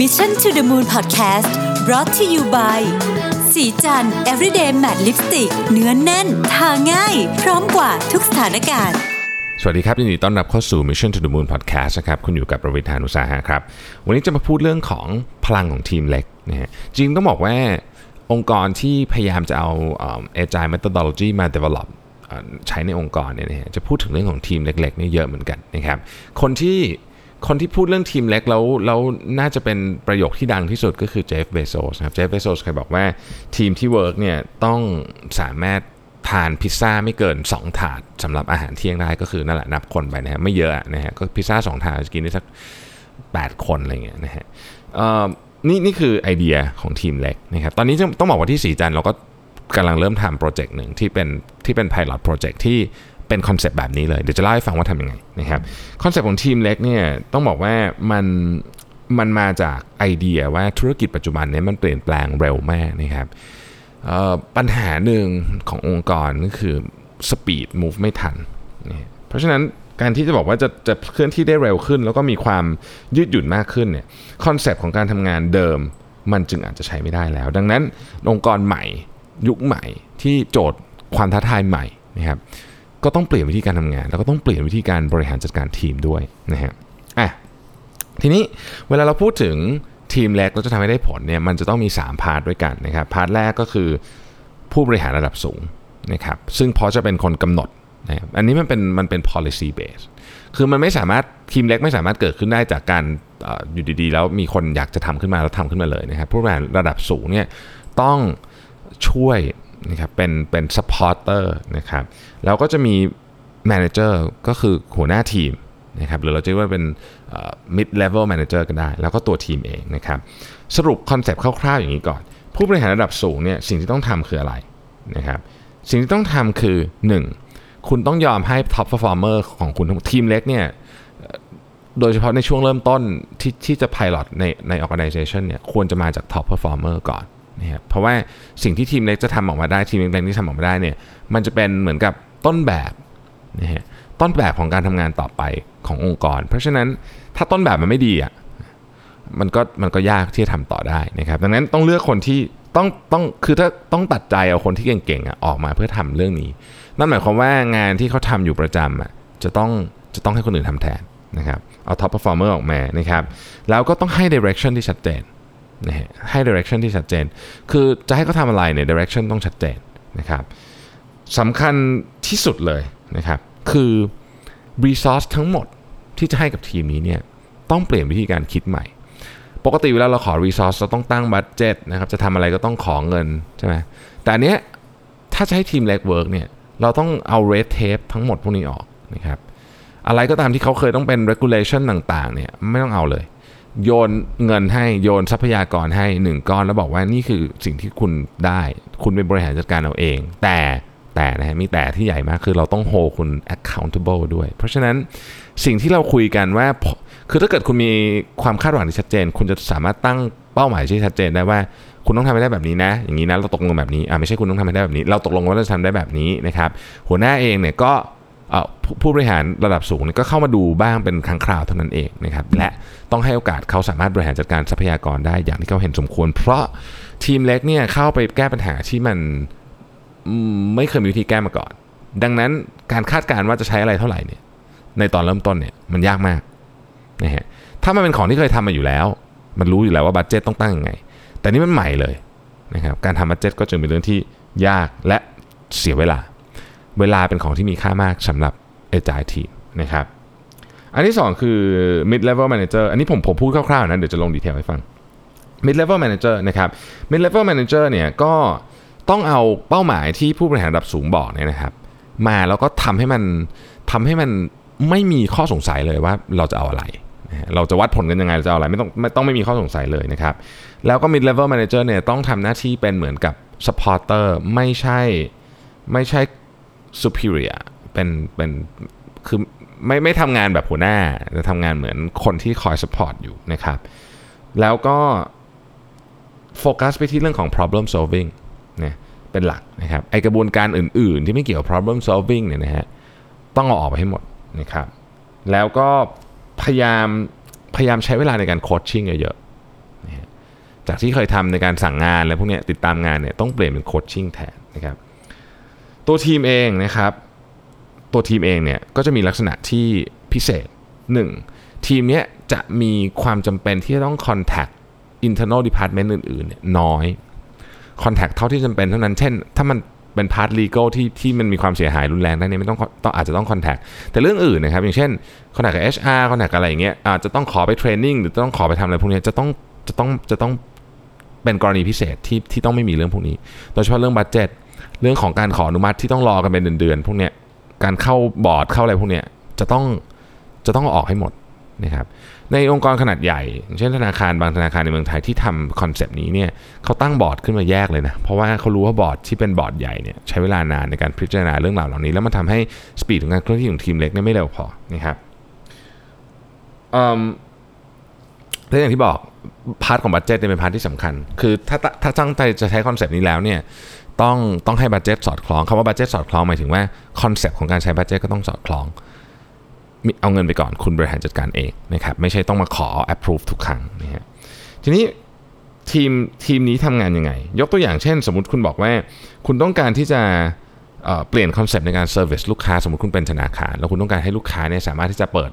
Mission to the Moon Podcast brought to you by สีจัน everyday matte lipstick เนื้อนแน่น ทาง่าย พร้อมกว่าทุกสถานการณ์ สวัสดีครับยินดีต้อนรับเข้าสู่ Mission to the Moon Podcast นะครับ คุณอยู่กับประวิทยานุสาหะครับ วันนี้จะมาพูดเรื่องของพลังของทีมเล็กนะฮะจริงต้องบอกว่าองค์กรที่พยายามจะเอาเอ่อ agile methodology มา develop ใช้ในองค์กรเนี่ยนะฮะจะพูดถึงเรื่องของทีมเล็กๆนี่เยอะเหมือนกันนะครับคนที่ คนที่พูดเรื่องทีมเล็กแล้วแล้วน่าจะเป็นประโยคที่ดังที่สุดก็คือเจฟเบโซสครับเจฟเบโซสเคยบอกว่าทีมที่ work เนี่ยต้องสามารถทานพิซซ่าไม่เกิน 2 ถาดสำหรับอาหารเที่ยงได้ก็คือนั่นแหละนับคนไปนะฮะไม่เยอะนะฮะก็พิซซ่า2 ถาดกินได้สัก 8 คนอะไรเงี้ยนะฮะนี่นี่คือไอเดียของทีมเล็กนะครับตอนนี้ต้องบอกว่าที่ศรีจันทร์เราก็กำลังเริ่มทำโปรเจกต์หนึ่งที่เป็นที่เป็น pilot project ที่ เป็นคอนเซปต์แบบนี้เลย เดี๋ยวจะเล่าให้ฟังว่าทำยังไงนะครับคอนเซปต์ของทีมเล็กเนี่ยต้องบอกว่ามันมันมาจากไอเดียว่าธุรกิจปัจจุบันเนี้มันเปลี่ยนแปลงเร็วมากนะครับปัญหาหนึ่งขององค์กรก็คือ speed move ไม่ทันนะเพราะฉะนั้นการที่จะบอกว่าจะจะเคลื่อนที่ได้เร็วขึ้น แล้วก็มีความยืดหยุ่นมากขึ้นเนี่ยคอนเซปต์ของการทำงานเดิมมันจึงอาจจะใช้ไม่ได้แล้ว ดังนั้นองค์กรใหม่ยุคใหม่ที่โจทย์ความท้าทายใหม่นะครับ ก็ต้องเปลี่ยนวิธีการทำงาน แล้วก็ต้องเปลี่ยนวิธีการบริหารจัดการทีมด้วยนะฮะอะทีนี้เวลาเราพูดถึงทีมเล็กเราจะทำให้ได้ผลเนี่ยมันจะต้องมี 3 part ด้วยกันนะครับ part แรกก็คือผู้บริหารระดับสูงนะครับซึ่งพอจะเป็นคนกำหนดนะอันนี้มันเป็นมันเป็น policy base คือมันไม่สามารถทีมเล็กไม่สามารถเกิดขึ้นได้จากการออยู่ดีๆ แล้วมีคนอยากจะทำขึ้นมาแล้วทำขึ้นมาเลยนะครับผู้บริหารระดับสูงเนี่ยต้องช่วย นะครับเป็นเป็น supporter นะครับแล้วก็จะมี manager ก็คือหัวหน้าทีมนะครับหรือเราจะเรียกว่าเป็น mid level manager ก็ได้ แล้วก็ตัวทีมเองนะครับสรุปคอนเซปต์คร่าวๆอย่างนี้ก่อน ผู้บริหารระดับสูงเนี่ยสิ่งที่ต้องทำคืออะไรนะครับสิ่งที่ต้องทำคือ 1. คุณต้องยอมให้ top performer ของคุณทีมเล็กเนี่ยโดยเฉพาะในช่วงเริ่มต้นที่ที่จะ pilot ในใน organization เนี่ยควรจะมาจาก top performer ก่อน นะครับเพราะว่าสิ่งที่ทีมเล็กจะทำออกมาได้ทีมเล็กๆที่ทำออกมาได้เนี่ยมันจะเป็นเหมือนกับต้นแบบนะฮะต้นแบบของการทำงานต่อไปขององค์กร เพราะฉะนั้นถ้าต้นแบบมันไม่ดีอะมันก็มันก็ยากที่จะทำต่อได้นะครับดังนั้นต้องเลือกคนที่ต้องต้องคือถ้าต้องตัดใจเอาคนที่เก่งๆอะออกมาเพื่อทำเรื่องนี้ นั่นหมายความว่างานที่เขาทำอยู่ประจำอะจะต้องจะต้องให้คนอื่นทำแทนนะครับเอา top performer อร์ออกมานะครับแล้วก็ต้องให้ direction ที่ชัดเจน นะฮะให้ direction ที่ชัดเจน คือจะให้เขาทำอะไรเนี่ย direction ต้องชัดเจนนะครับสำคัญที่สุดเลยนะครับ คือ resource ทั้งหมดที่จะให้กับทีมนี้เนี่ยต้องเปลี่ยนวิธีการคิดใหม่ ปกติเวลาเราขอ resource เราต้องตั้งบัตเจ็ตนะครับ จะทำอะไรก็ต้องขอเงินใช่ไหมแต่อันเนี้ยถ้าจะให้ทีมเล็ก work เนี่ยเราต้องเอา red tape ทั้งหมดพวกนี้ออกนะครับอะไรก็ตามที่เขาเคยต้องเป็น regulation ต่างๆเนี่ยไม่ต้องเอาเลย โยนเงินให้โยนทรัพยากรให้หนึ่งก้อนแล้วบอกว่านี่คือสิ่งที่คุณได้ คุณเป็นบริหารจัดการเอาเอง แต่แต่นะฮะมีแต่ที่ใหญ่มากคือเราต้องโฮคุณ accountable ด้วย เพราะฉะนั้นสิ่งที่เราคุยกันว่า คือถ้าเกิดคุณมีความคาดหวังที่ชัดเจน คุณจะสามารถตั้งเป้าหมายที่ชัดเจนได้ว่า คุณต้องทำให้ได้แบบนี้นะ อย่างนี้นะเราตกลงแบบนี้อ่าไม่ใช่คุณต้องทำให้ได้แบบนี้ เราตกลงว่าเราจะทำได้แบบนี้นะครับหัวหน้าเองเนี่ยก็ ผู้บริหารระดับสูงก็เข้ามาดูบ้างเป็นครั้งคราวเท่านั้นเองนะครับและต้องให้โอกาสเขาสามารถบริหารจัดการทรัพยากรได้อย่างที่เขาเห็นสมควร เพราะทีมเล็กเนี่ยเข้าไปแก้ปัญหาที่มันไม่เคยมีวิธีแก้มาก่อน ดังนั้นการคาดการณ์ว่าจะใช้อะไรเท่าไหร่เนี่ยในตอนเริ่มต้นเนี่ยมันยากมากนะฮะถ้ามันเป็นของที่เคยทำมาอยู่แล้ว มันรู้อยู่แล้วว่าบัตเจตต้องตั้งยังไง แต่นี่มันใหม่เลยนะครับการทำบัตเจตก็จึงเป็นเรื่องที่ยากและเสียเวลา เวลาเป็นของที่มีค่ามากสำหรับเอจายทีมนะครับ อันที่สองคือ mid level manager อันนี้ผมผมพูดคร่าวๆนะเดี๋ยวจะลงดีเทลให้ฟัง mid level manager นะครับ mid level manager เนี่ยก็ต้องเอาเป้าหมายที่ผู้บริหารระดับสูงบอกเนี่ยนะครับ มาแล้วก็ทำให้มันทำให้มันไม่มีข้อสงสัยเลยว่าเราจะเอาอะไร เราจะวัดผลกันยังไงเราจะเอาอะไรไม่ต้องไม่ต้องไม่มีข้อสงสัยเลยนะครับ แล้วก็ mid level manager เนี่ยต้องทำหน้าที่เป็นเหมือนกับ supporter ไม่ใช่ไม่ใช่ superior เป็นเป็นคือไม่ไม่ทำงานแบบหัวหน้าแต่ทำงานเหมือนคนที่คอย support อยู่นะครับ แล้วก็โฟกัสไปที่เรื่องของ problem solving เนะเป็นหลักนะครับไอกระบวนการอื่นๆ ที่ไม่เกี่ยว problem solving เนี่ยนะฮะต้องเอาออกไปให้หมดนะครับแล้วก็พยายามพยายามใช้เวลาในการโคชชิ่งเยอะๆจากที่เคยทำในการสั่งงานและพวกนี้ติดตามงานเนี่ยต้องเปลี่ยนเป็นโคชชิ่งแทนนะครับ ตัวทีมเองนะครับ ตัวทีมเองเนี่ยก็จะมีลักษณะที่พิเศษ 1. ทีมเนี้ยจะมีความจำเป็นที่จะต้อง contact internal department อื่นๆเนี่ยน้อย contact เท่าที่จำเป็นเท่านั้น เช่น ถ้ามันเป็นพาร์ท legal ที่ที่มันมีความเสียหายรุนแรงได้เนี่ยไม่ต้องต้องอาจจะต้อง contact แต่เรื่องอื่นนะครับ อย่างเช่น contact กับ HR contact กับอะไรอย่างเงี้ยอาจจะต้องขอไป training หรือต้องขอไปทำอะไรพวกนี้จะต้องจะต้องจะต้องเป็นกรณีพิเศษที่ที่ต้องไม่มีเรื่องพวกนี้ โดยเฉพาะเรื่อง budget เรื่องของการขออนุมัติที่ต้องรอกันเป็นเดือนๆพวกเนี้ยการเข้าบอร์ดเข้าอะไรพวกเนี้ยจะต้องจะต้องออกให้หมดนะครับในองค์กรขนาดใหญ่ เช่นธนาคารบางธนาคารในเมืองไทยที่ทำคอนเซปต์นี้เนี่ยเขาตั้งบอร์ดขึ้นมาแยกเลยนะ เพราะว่าเขารู้ว่าบอร์ดที่เป็นบอร์ดใหญ่เนี่ยใช้เวลานานในการพิจารณาเรื่องราวเหล่านี้ แล้วมันทำให้ speed ของการเคลื่อนที่ของทีมเล็กเนี่ยไม่เร็วพอนะครับและอย่างที่บอก part ของ budget เนี่ยเป็น part ที่สำคัญ คือถ้าถ้าตั้งใจจะใช้คอนเซปต์นี้แล้วเนี่ย ต้องต้องให้ budget สอดคล้องคำว่า budget สอดคล้องหมายถึงว่าคอนเซปต์ของการใช้ budget ก็ต้องสอดคล้องเอาเงินไปก่อนคุณบริหารจัดการเองนะครับไม่ใช่ต้องมาขอ approve ทุกครั้งนะฮะทีนี้ทีมทีมนี้ทำงานยังไง ยกตัวอย่างเช่น สมมติคุณบอกว่า คุณต้องการที่จะเปลี่ยนคอนเซปต์ในการ service ลูกค้า สมมติคุณเป็นธนาคาร แล้วคุณต้องการให้ลูกค้าเนี่ยสามารถที่จะเปิด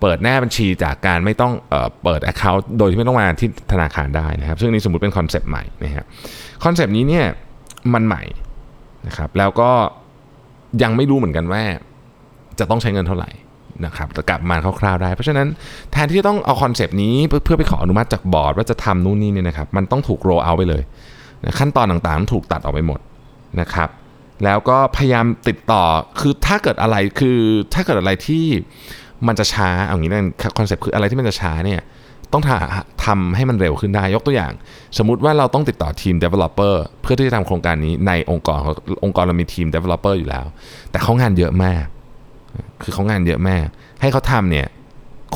เปิดหน้าบัญชีจากการไม่ต้องเอ่อเปิด Account โดยที่ไม่ต้องมาที่ธนาคารได้นะครับ ซึ่งนี่สมมติเป็นคอนเซปต์ใหม่นะครับคอนเซปต์นี้เนี่ย มันใหม่นะครับแล้วก็ยังไม่รู้เหมือนกันว่าจะต้องใช้เงินเท่าไหร่นะครับแต่กลับมาคร่าวๆได้ เพราะฉะนั้นแทนที่จะต้องเอาคอนเซปต์นี้เพื่อไปขออนุมัติจากบอร์ดว่าจะทำนู่นนี่เนี่ยนะครับมันต้องถูกโรเอาไปเลยนะขั้นตอนต่างๆ ถูกตัดออกไปหมดนะครับแล้วก็พยายามติดต่อคือถ้าเกิดอะไรคือถ้าเกิดอะไรที่มันจะช้าเอางี้นั่นคอนเซปต์คืออะไรที่มันจะช้าเนี่ย ต้องทำให้มันเร็วขึ้นได้ยกตัวอย่าง สมมุติว่าเราต้องติดต่อทีม developer เพื่อที่จะทำโครงการนี้ในองค์กรองค์กรเรามีทีม developer อยู่แล้ว แต่เขางานเยอะมาก คือเขางานเยอะมาก ให้เขาทำเนี่ย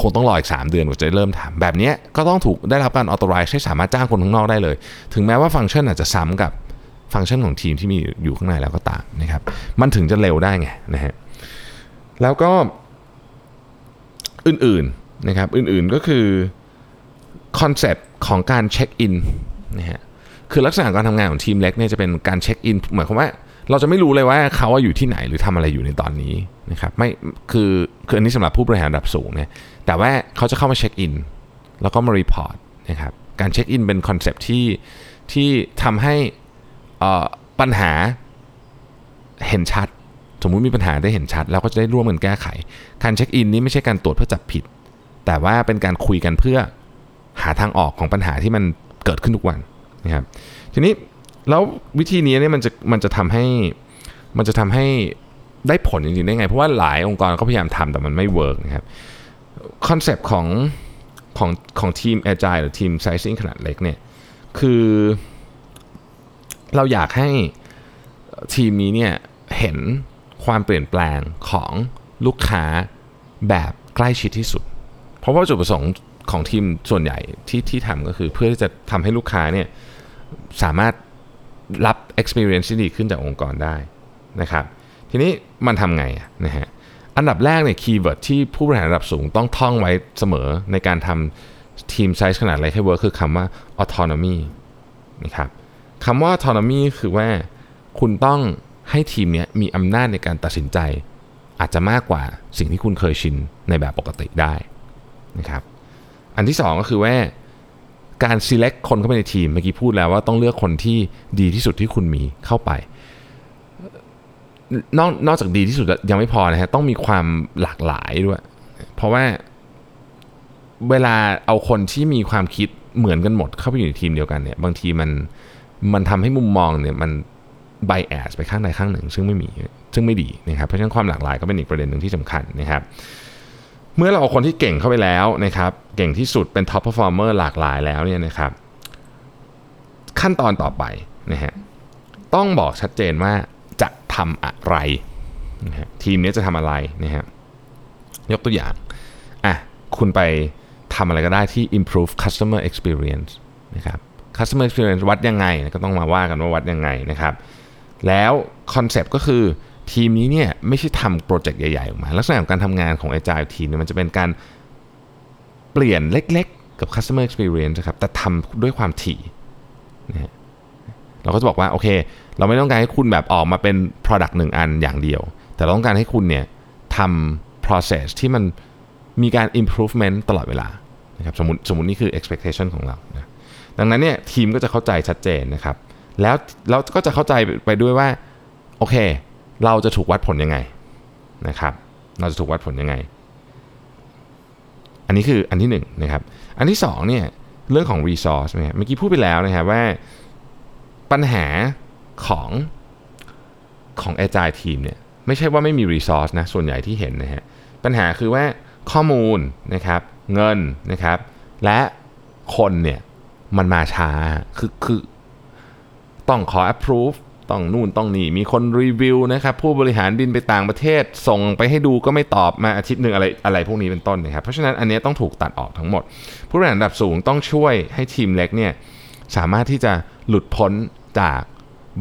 คงต้องรออีก 3 เดือนกว่าจะเริ่มทำแบบนี้ก็ต้องถูกได้รับการออโตไรซ์ให้สามารถจ้างคนข้างนอกได้เลย ถึงแม้ว่าฟังก์ชันอาจจะซ้ำกับฟังก์ชันของทีมที่มีอยู่ข้างในแล้วก็ตามนะครับมันถึงจะเร็วได้ไงนะฮะแล้วก็อื่นๆนะครับอื่นๆก็คือ คอนเซปต์ของการเช็คอินนะฮะคือลักษณะการทำงานของทีมเล็กเนี่ยจะเป็นการเช็คอินหมายความว่าเราจะไม่รู้เลยว่าเขาอยู่ที่ไหนหรือทำอะไรอยู่ในตอนนี้นะครับไม่คือคืออันนี้สำหรับผู้บริหารระดับสูงเนี่ยแต่ว่าเขาจะเข้ามาเช็คอินแล้วก็มา report นะครับการเช็คอินเป็นคอนเซปต์ที่ที่ทำให้ปัญหาเห็นชัด สมมุติมีปัญหาได้เห็นชัดแล้วก็จะได้ร่วมกันแก้ไข การเช็คอินนี้ไม่ใช่การตรวจเพื่อจับผิด แต่ว่าเป็นการคุยกันเพื่อ หาทางออกของปัญหาที่มันเกิดขึ้นทุกวันนะครับทีนี้แล้ววิธีนี้เนี่ยมันจะมันจะทำให้มันจะทำให้ได้ผลจริงๆได้ไง เพราะว่าหลายองค์กรก็พยายามทำแต่มันไม่ work นะครับคอนเซปต์ของของของทีม Agile หรือทีม Sizing ขนาดเล็กเนี่ยคือเราอยากให้ทีมนี้เนี่ยเห็นความเปลี่ยนแปลงของลูกค้าแบบใกล้ชิดที่สุด เพราะว่าจุดประสงค์ ของทีมส่วนใหญ่ที่ที่ทำก็คือเพื่อที่จะทำให้ลูกค้าเนี่ยสามารถรับ experience ที่ดีขึ้นจากองค์กรได้นะครับ ทีนี้มันทำไงนะฮะอันดับแรกเนี่ย keyword ที่ผู้บริหารระดับสูงต้องท่องไว้เสมอในการทำทีมไซส์ขนาดเล็กให้ work คือคำว่า autonomy นะครับคำว่า autonomy คือว่าคุณต้องให้ทีมนี้มีอำนาจในการตัดสินใจ อาจจะมากกว่าสิ่งที่คุณเคยชินในแบบปกติได้นะครับ อันที่สองก็คือว่าการ select คนเข้าไปในทีมเมื่อกี้พูดแล้วว่าต้องเลือกคนที่ดีที่สุดที่คุณมีเข้าไป นอกนอกจากดีที่สุดยังไม่พอนะฮะต้องมีความหลากหลายด้วย เพราะว่าเวลาเอาคนที่มีความคิดเหมือนกันหมดเข้าไปอยู่ในทีมเดียวกันเนี่ยบางทีมันมันทำให้มุมมองเนี่ยมัน bias ไปข้างใดข้างหนึ่ง ซึ่งไม่มีซึ่งไม่ดีนะครับเพราะฉะนั้นความหลากหลายก็เป็นอีกประเด็นหนึ่งที่สำคัญนะครับ เมื่อเราเอาคนที่เก่งเข้าไปแล้วนะครับ เก่งที่สุดเป็น top performer หลากหลายแล้วเนี่ยนะครับ ขั้นตอนต่อไปนะฮะต้องบอกชัดเจนว่าจะทำอะไรนะฮะทีมนี้จะทำอะไรนะฮะยกตัวอย่างอะคุณไปทำอะไรก็ได้ที่ improve customer experience นะครับ customer experience วัดยังไงก็ต้องมาว่ากันว่าวัดยังไงนะครับ แล้วคอนเซปต์ก็คือ ทีมนี้เนี่ยไม่ใช่ทำโปรเจกต์ใหญ่ๆออกมา ลักษณะของการทำงานของ Agile ทีมเนี่ยมันจะเป็นการเปลี่ยนเล็กๆ กับ customer experience นะครับ แต่ทำด้วยความถี่นะฮะเราก็จะบอกว่า โอเค เราไม่ต้องการให้คุณแบบออกมาเป็น product หนึ่งอันอย่างเดียว แต่เราต้องการให้คุณเนี่ยทำ process ที่มันมีการ improvement ตลอดเวลานะครับสมมติสมมตินี่คือ expectation ของเรานะดังนั้นเนี่ยทีมก็จะเข้าใจชัดเจนนะครับ แล้วเราก็จะเข้าใจไปด้วยว่า โอเค เราจะถูกวัดผลยังไงนะครับ เราจะถูกวัดผลยังไง อันนี้คืออันที่หนึ่งนะครับ อันที่สองเนี่ยเรื่องของ resource เนี่ยเมื่อกี้พูดไปแล้วนะครับว่าปัญหาของของ agile team เนี่ยไม่ใช่ว่าไม่มี resource นะส่วนใหญ่ที่เห็นนะฮะปัญหาคือว่าข้อมูลนะครับเงินนะครับและคนเนี่ยมันมาช้าคือคือต้องขอ approve ต้องนู่นต้องนี่มีคนรีวิวนะครับผู้บริหารบินไปต่างประเทศ ส่งไปให้ดูก็ไม่ตอบมาอาทิตย์หนึ่งอะไรอะไรพวกนี้เป็นต้นนะครับเพราะฉะนั้นอันนี้ต้องถูกตัดออกทั้งหมด ผู้บริหารระดับสูงต้องช่วยให้ทีมเล็กเนี่ยสามารถที่จะหลุดพ้นจาก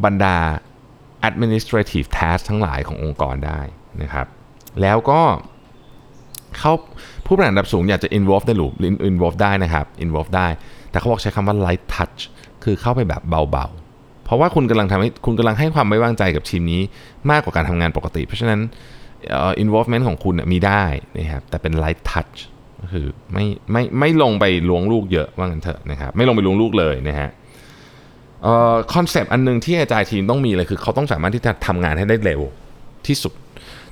บรรดา administrative task ทั้งหลายขององค์กรได้นะครับ แล้วก็เขาผู้บริหารระดับสูงอยากจะ involve ในหลูป involve ได้นะครับ involve ได้ แต่เขาบอกใช้คำว่า light touch คือเข้าไปแบบเบาๆ เพราะว่าคุณกำลังทำให้คุณกำลังให้ความไว้วางใจกับทีมนี้มากกว่าการทำงานปกติ เพราะฉะนั้น involvement ของคุณมีได้นะครับแต่เป็น light touch ก็คือไม่ไม่ไม่ลงไปล้วงลูกเยอะว่างั้นเถอะนะครับไม่ลงไปล้วงลูกเลยนะฮะคอนเซปต์อันนึงที่ Agile ทีมต้องมีเลยคือเขาต้องสามารถที่จะทำงานให้ได้เร็วที่สุด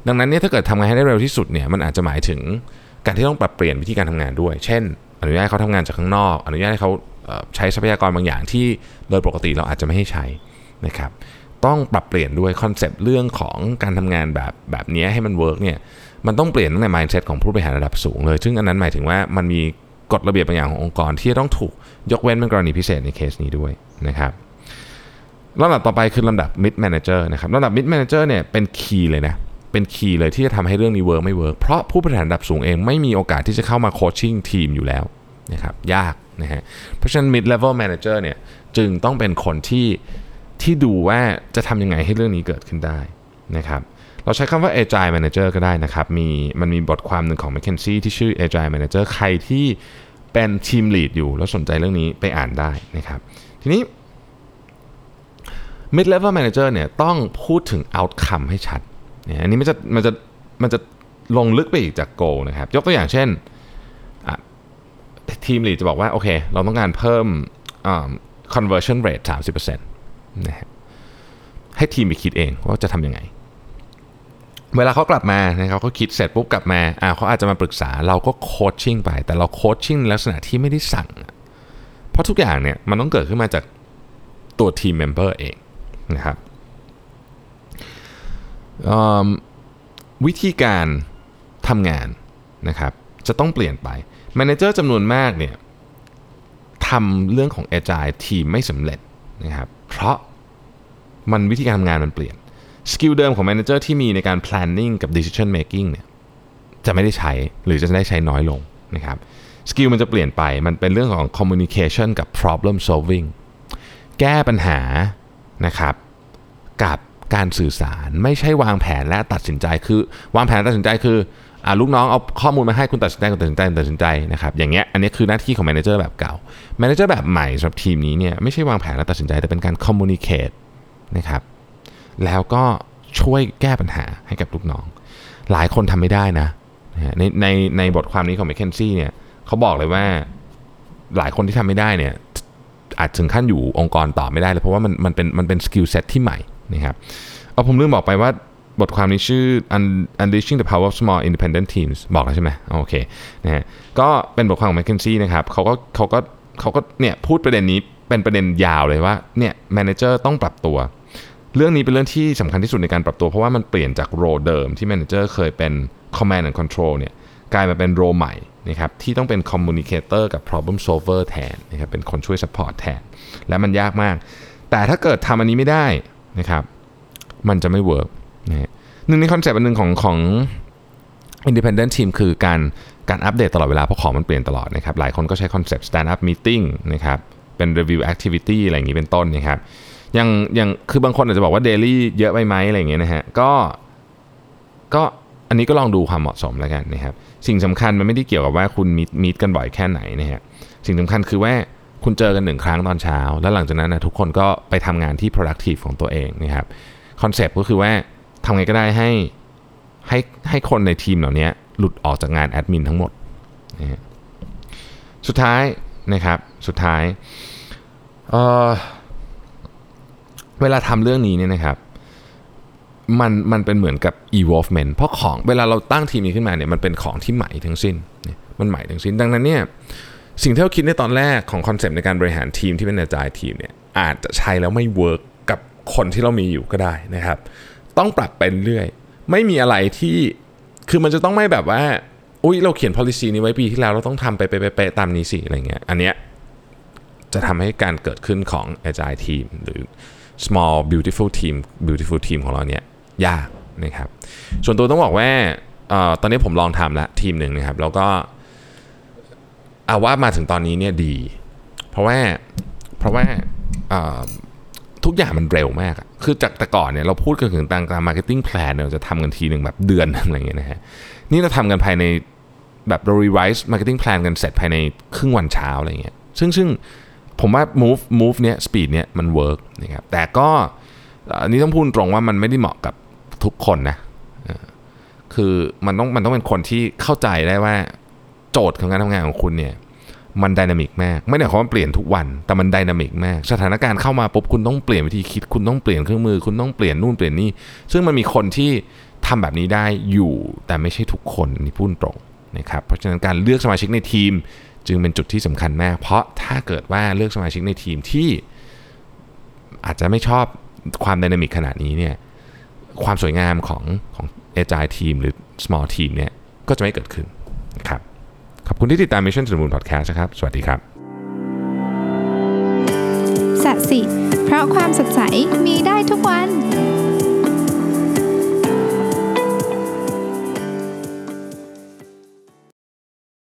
ดังนั้นเนี่ยถ้าเกิดทำงานให้ได้เร็วที่สุดเนี่ยมันอาจจะหมายถึงการที่ต้องปรับเปลี่ยนวิธีการทำงานด้วย เช่น อนุญาตให้เขาทำงานจากข้างนอก อนุญาตให้เขา ใช้ทรัพยากรบางอย่างที่โดยปกติเราอาจจะไม่ให้ใช้นะครับต้องปรับเปลี่ยนด้วยคอนเซปต์เรื่องของการทำงานแบบแบบนี้ให้มัน work เนี่ยมันต้องเปลี่ยนตั้งแต่ mindset ของผู้บริหารระดับสูงเลย ซึ่งอันนั้นหมายถึงว่ามันมีกฎระเบียบบางอย่างขององค์กร ที่ต้องถูกยกเว้นเป็นกรณีพิเศษในเคสนี้ด้วยนะครับลำดับต่อไปคือลำดับ mid manager นะครับลำดับ mid manager เนี่ยเป็น key เลยนะเป็น key เลยที่จะทำให้เรื่องนี้ work ไม่ work เพราะผู้บริหารระดับสูงเองไม่มีโอกาสที่จะเข้ามา coaching ทีมอยู่แล้วนะครับยาก นะฮะเพราะฉะนั้น mid level manager เนี่ยจึงต้องเป็นคนที่ที่ดูว่าจะทำยังไงให้เรื่องนี้เกิดขึ้นได้นะครับเราใช้คำว่า agile manager ก็ได้นะครับมีมันมีบทความหนึ่งของ McKinsey ที่ชื่อ agile manager ใครที่เป็นทีม lead อยู่แล้วสนใจเรื่องนี้ไปอ่านได้นะครับทีนี้ mid level manager เนี่ยต้องพูดถึง outcome ให้ชัดเนี่ยอันนี้มันจะมันจะมันจะลงลึกไปอีกจาก goal นะครับยกตัวอย่างเช่น team lead จะบอกว่า โอเค เราต้องการเพิ่ม conversion rate 30%นะฮะให้ทีมไปคิดเองว่าจะทำยังไง เวลาเขากลับมานะครับเขาคิดเสร็จปุ๊บกลับมาอ่าเขาอาจจะมาปรึกษาเราก็ coaching ไป แต่เรา coaching ในลักษณะที่ไม่ได้สั่ง เพราะทุกอย่างเนี่ยมันต้องเกิดขึ้นมาจากตัว team member เองนะครับวิธีการทำงานนะครับจะต้องเปลี่ยนไป manager จำนวนมากเนี่ยทำเรื่องของ Agile ทีมไม่สำเร็จนะครับเพราะมันวิธีการทำงานมันเปลี่ยน skill เดิมของ manager ที่มีในการ planning กับ decision making เนี่ยจะไม่ได้ใช้หรือจะได้ใช้น้อยลงนะครับ skill มันจะเปลี่ยนไปมันเป็นเรื่องของ communication กับ problem solving แก้ปัญหานะครับกับการสื่อสารไม่ใช่วางแผนและตัดสินใจคือ วางแผนตัดสินใจคือ ลูกน้องเอาข้อมูลมาให้คุณตัดสินใจคุณตัดสินใจตัดสินใจนะครับอย่างเงี้ยอันนี้คือหน้าที่ของ manager แบบเก่า manager แบบใหม่สำหรับทีมนี้เนี่ยไม่ใช่วางแผนและตัดสินใจแต่เป็นการ communicate นะครับแล้วก็ช่วยแก้ปัญหาให้กับลูกน้อง หลายคนทำไม่ได้นะในในในบทความนี้ของ m c k เคนซี่เนี่ยเขาบอกเลยว่าหลายคนที่ทำไม่ได้เนี่ยอาจถึงขั้นอยู่องค์กรต่อไม่ได้เลยเพราะว่ามันมันเป็นมันเป็น skill set ที่ใหม่นะครับเอาผมลืมบอกไปว่า บทความนี้ชื่อ Unleashing the Power of Small Independent Teams บอกแล้วใช่ไหมโอเคนะฮะก็เป็นบทความของ McKinsey นะครับเขาก็เขาก็เขาก็เนี่ยพูดประเด็นนี้เป็นประเด็นยาวเลยว่าเนี่ย manager ต้องปรับตัว เรื่องนี้เป็นเรื่องที่สำคัญที่สุดในการปรับตัว เพราะว่ามันเปลี่ยนจาก role เดิมที่ manager เคยเป็น command and control เนี่ยกลายมาเป็น role ใหม่นะครับที่ต้องเป็น communicator กับ problem solver แทนนะครับเป็นคนช่วย support แทน และมันยากมาก แต่ถ้าเกิดทำอันนี้ไม่ได้นะครับมันจะไม่ work นะหนึ่งในคอนเซปต์อันหนึ่งของของ independent team คือการการอัปเดตตลอดเวลา เพราะของมันเปลี่ยนตลอดนะครับ หลายคนก็ใช้คอนเซปต์ stand up meeting นะครับ เป็น review activity อะไรอย่างนี้เป็นต้นนะครับ ยังยังคือบางคนอาจจะบอกว่า daily เยอะไปไหมอะไรอย่างเงี้ยนะฮะ ก็ก็อันนี้ก็ลองดูความเหมาะสมแล้วกันนะครับ สิ่งสำคัญมันไม่ได้เกี่ยวกับว่าคุณมี meet กันบ่อยแค่ไหนนะฮะ สิ่งสำคัญคือว่าคุณเจอกันหนึ่งครั้งตอนเช้า แล้วหลังจากนั้นนะทุกคนก็ไปทำงานที่ productive ของตัวเองนะครับ คอนเซปต์ก็คือว่า ทำไงก็ได้ให้ให้ให้คนในทีมเหล่านี้หลุดออกจากงานแอดมินทั้งหมดนะสุดท้ายนะครับสุดท้ายเเวลาทำเรื่องนี้เนี่ยนะครับมันมันเป็นเหมือนกับ evolvement เพราะของเวลาเราตั้งทีมนี้ขึ้นมาเนี่ยมันเป็นของที่ใหม่ทั้งสิ้นเนี่ยมันใหม่ทั้งสิ้น ดังนั้นเนี่ยสิ่งที่เราคิดในตอนแรกของคอนเซปต์ในการบริหารทีมที่เป็น agile ทีมเนี่ยอาจจะใช้แล้วไม่ work กับคนที่เรามีอยู่ก็ได้นะครับ ปรับไปเรื่อยไม่มีอะไรที่คือมันจะต้องไม่แบบว่าอุ้ยเราเขียน policy นี้ไว้ปีที่แล้วเราต้องทำไปไปไปตามนี้สิอะไรเงี้ยอันเนี้ยจะทำให้การเกิดขึ้นของ agile team หรือ small beautiful team beautiful team ของเราเนี่ยยากนะครับส่วนตัวต้องบอกว่าออตอนนี้ผมลองทำแล้วทีมหนึ่งนะครับ แล้วก็เอาว่ามาถึงตอนนี้เนี่ยดี เพราะว่าเพราะว่าทุกอย่างมันเร็วมากอะ คือจากแต่ก่อนเนี่ยเราพูดกันถึงตามการ marketing plan เนี่ยเราจะทำกันทีหนึ่งแบบเดือนอะไรเงี้ยนะฮะนี่เราทำกันภายในแบบเรา revise marketing plan กันเสร็จภายในครึ่งวันเช้าอะไรเงี้ยซึ่งซึ่งผมว่า move move เนี้ย speed เนี้ยมัน work นะครับแต่ก็อันนี้ต้องพูดตรงว่ามันไม่ได้เหมาะกับทุกคนนะคือมันต้องมันต้องเป็นคนที่เข้าใจได้ว่าโจทย์ของการทำงานของคุณเนี่ย มันดินามิกมาก ไม่ได้หมายความว่าเปลี่ยนทุกวัน แต่มันดินามิกมาก สถานการณ์เข้ามาปุ๊บคุณต้องเปลี่ยนวิธีคิด คุณต้องเปลี่ยนเครื่องมือ คุณต้องเปลี่ยนนู่นเปลี่ยนนี่ ซึ่งมันมีคนที่ทำแบบนี้ได้อยู่ แต่ไม่ใช่ทุกคนนี่พูดตรงนะครับ เพราะฉะนั้นการเลือกสมาชิกในทีม จึงเป็นจุดที่สำคัญมาก เพราะถ้าเกิดว่าเลือกสมาชิกในทีมที่อาจจะไม่ชอบความดินามิกขนาดนี้เนี่ย ความสวยงามของของ agile team หรือ small team เนี่ย ก็จะไม่เกิดขึ้น ขอบคุณที่ติดตาม Mission to the Moon Podcast นะครับ สวัสดีครับสัสิ เพราะความสดใสมีได้ทุกวัน